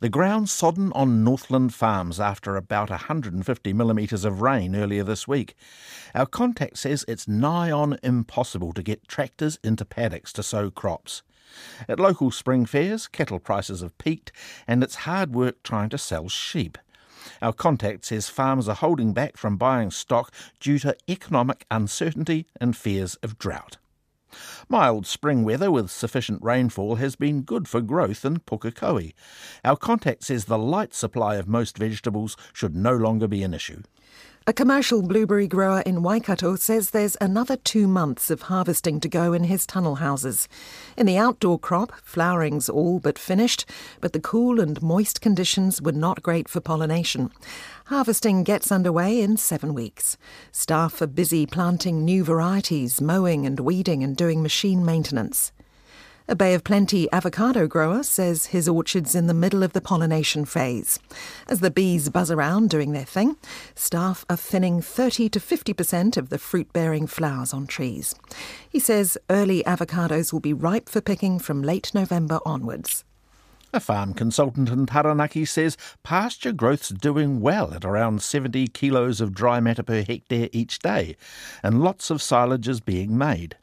The ground sodden on Northland farms after about 150 millimetres of rain earlier this week. Our contact says it's nigh on impossible to get tractors into paddocks to sow crops. At local spring fairs, cattle prices have peaked, and it's hard work trying to sell sheep. Our contact says farmers are holding back from buying stock due to economic uncertainty and fears of drought. Mild spring weather with sufficient rainfall has been good for growth in Pukekohe. Our contact says the light supply of most vegetables should no longer be an issue. A commercial blueberry grower in Waikato says there's another two months of harvesting to go in his tunnel houses. In the outdoor crop, flowering's all but finished, but the cool and moist conditions were not great for pollination. Harvesting gets underway in seven weeks. Staff are busy planting new varieties, mowing and weeding, and doing machine maintenance. A Bay of Plenty avocado grower says his orchard's in the middle of the pollination phase. As the bees buzz around doing their thing, staff are thinning 30 to 50% of the fruit bearing flowers on trees. He says early avocados will be ripe for picking from late November onwards. A farm consultant in Taranaki says pasture growth's doing well at around 70 kilos of dry matter per hectare each day, and lots of silage is being made.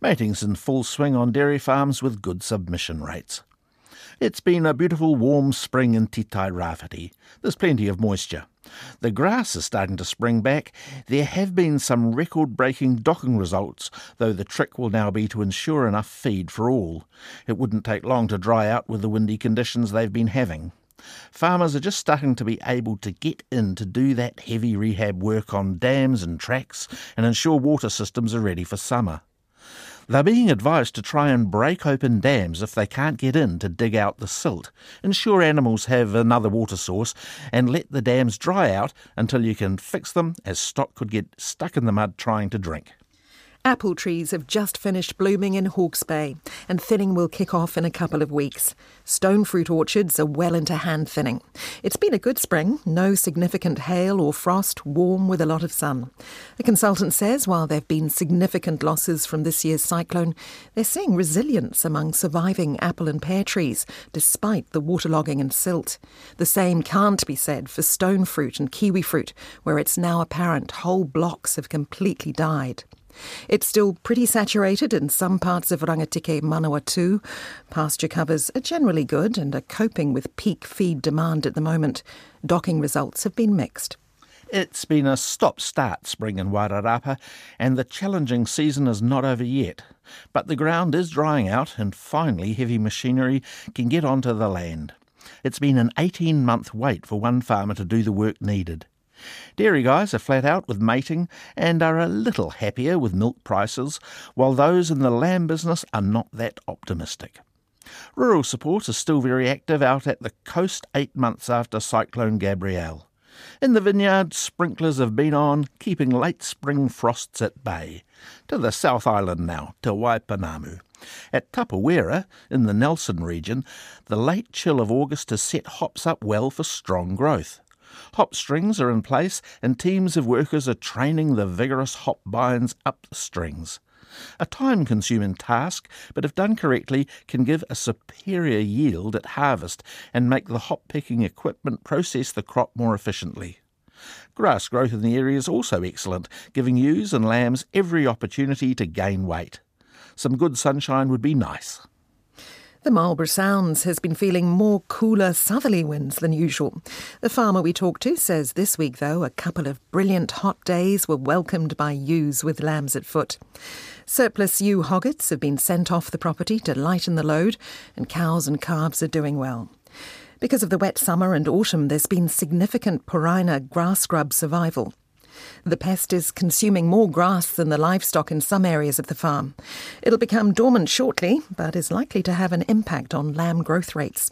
Mating's in full swing on dairy farms with good submission rates. It's been a beautiful warm spring in Te Tairāwhiti. There's plenty of moisture. The grass is starting to spring back. There have been some record breaking docking results, though the trick will now be to ensure enough feed for all. It wouldn't take long to dry out with the windy conditions they've been having. Farmers are just starting to be able to get in to do that heavy rehab work on dams and tracks and ensure water systems are ready for summer. They're being advised to try and break open dams if they can't get in to dig out the silt, ensure animals have another water source, and let the dams dry out until you can fix them, as stock could get stuck in the mud trying to drink. Apple trees have just finished blooming in Hawke's Bay, and thinning will kick off in a couple of weeks. Stone fruit orchards are well into hand thinning. It's been a good spring, no significant hail or frost, warm with a lot of sun. The consultant says while there have been significant losses from this year's cyclone, they're seeing resilience among surviving apple and pear trees, despite the waterlogging and silt. The same can't be said for stone fruit and kiwi fruit, where it's now apparent whole blocks have completely died. It's still pretty saturated in some parts of Rangitikei Manawatu. Pasture covers are generally good and are coping with peak feed demand at the moment. Docking results have been mixed. It's been a stop start spring in Wairarapa, and the challenging season is not over yet. But the ground is drying out, and finally heavy machinery can get onto the land. It's been an 18 month wait for one farmer to do the work needed. Dairy guys are flat out with mating and are a little happier with milk prices, while those in the lamb business are not that optimistic. Rural support is still very active out at the coast eight months after Cyclone Gabrielle. In the vineyard, sprinklers have been on, keeping late spring frosts at bay. To the South Island now, to Waipounamu. At Tapawera, in the Nelson region, the late chill of August has set hops up well for strong growth. Hop strings are in place, and teams of workers are training the vigorous hop bines up the strings. A time consuming task, but if done correctly, can give a superior yield at harvest and make the hop picking equipment process the crop more efficiently. Grass growth in the area is also excellent, giving ewes and lambs every opportunity to gain weight. Some good sunshine would be nice. The Marlborough Sounds has been feeling more cooler southerly winds than usual. The farmer we talked to says this week, though, a couple of brilliant hot days were welcomed by ewes with lambs at foot. Surplus ewe hoggets have been sent off the property to lighten the load, and cows and calves are doing well. Because of the wet summer and autumn, there's been significant Porina grass grub survival. The pest is consuming more grass than the livestock in some areas of the farm. It'll become dormant shortly, but is likely to have an impact on lamb growth rates.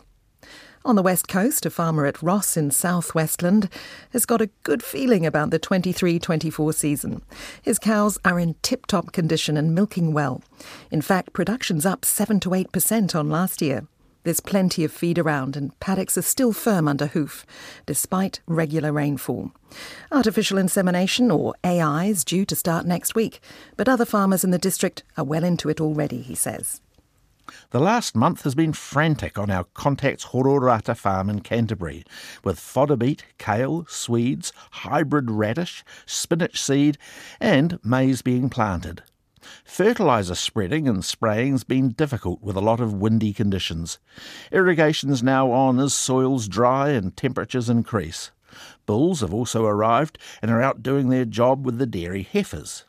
On the west coast, a farmer at Ross in South Westland has got a good feeling about the 23 24 season. His cows are in tip top condition and milking well. In fact, production's up 7 to 8% on last year. There's plenty of feed around, and paddocks are still firm under hoof, despite regular rainfall. Artificial insemination, or AI, is due to start next week, but other farmers in the district are well into it already, he says. The last month has been frantic on our Contacts Hororata farm in Canterbury, with fodder beet, kale, swedes, hybrid radish, spinach seed, and maize being planted. Fertiliser spreading and spraying's been difficult with a lot of windy conditions. Irrigation's now on as soils dry and temperatures increase. Bulls have also arrived and are out doing their job with the dairy heifers.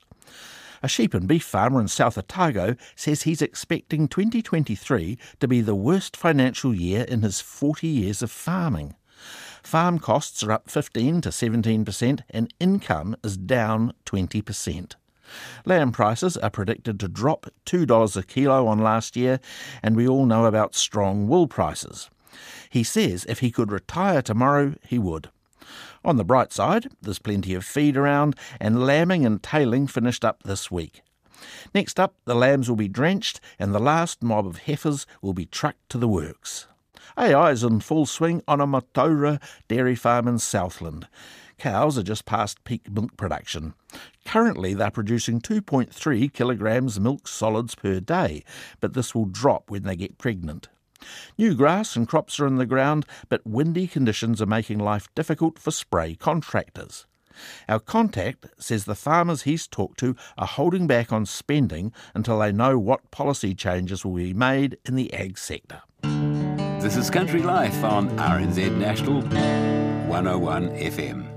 A sheep and beef farmer in South Otago says he's expecting 2023 to be the worst financial year in his 40 years of farming. Farm costs are up 15 to 17% and income is down 20%. Lamb prices are predicted to drop $2 a kilo on last year, and we all know about strong wool prices. He says if he could retire tomorrow, he would. On the bright side, there's plenty of feed around, and lambing and tailing finished up this week. Next up, the lambs will be drenched, and the last mob of heifers will be trucked to the works. AI is in full swing on a Mataura dairy farm in Southland. Cows are just past peak milk production. Currently, they're producing 2.3 kilograms milk solids per day, but this will drop when they get pregnant. New grass and crops are in the ground, but windy conditions are making life difficult for spray contractors. Our contact says the farmers he's talked to are holding back on spending until they know what policy changes will be made in the ag sector. This is Country Life on RNZ National 101 FM.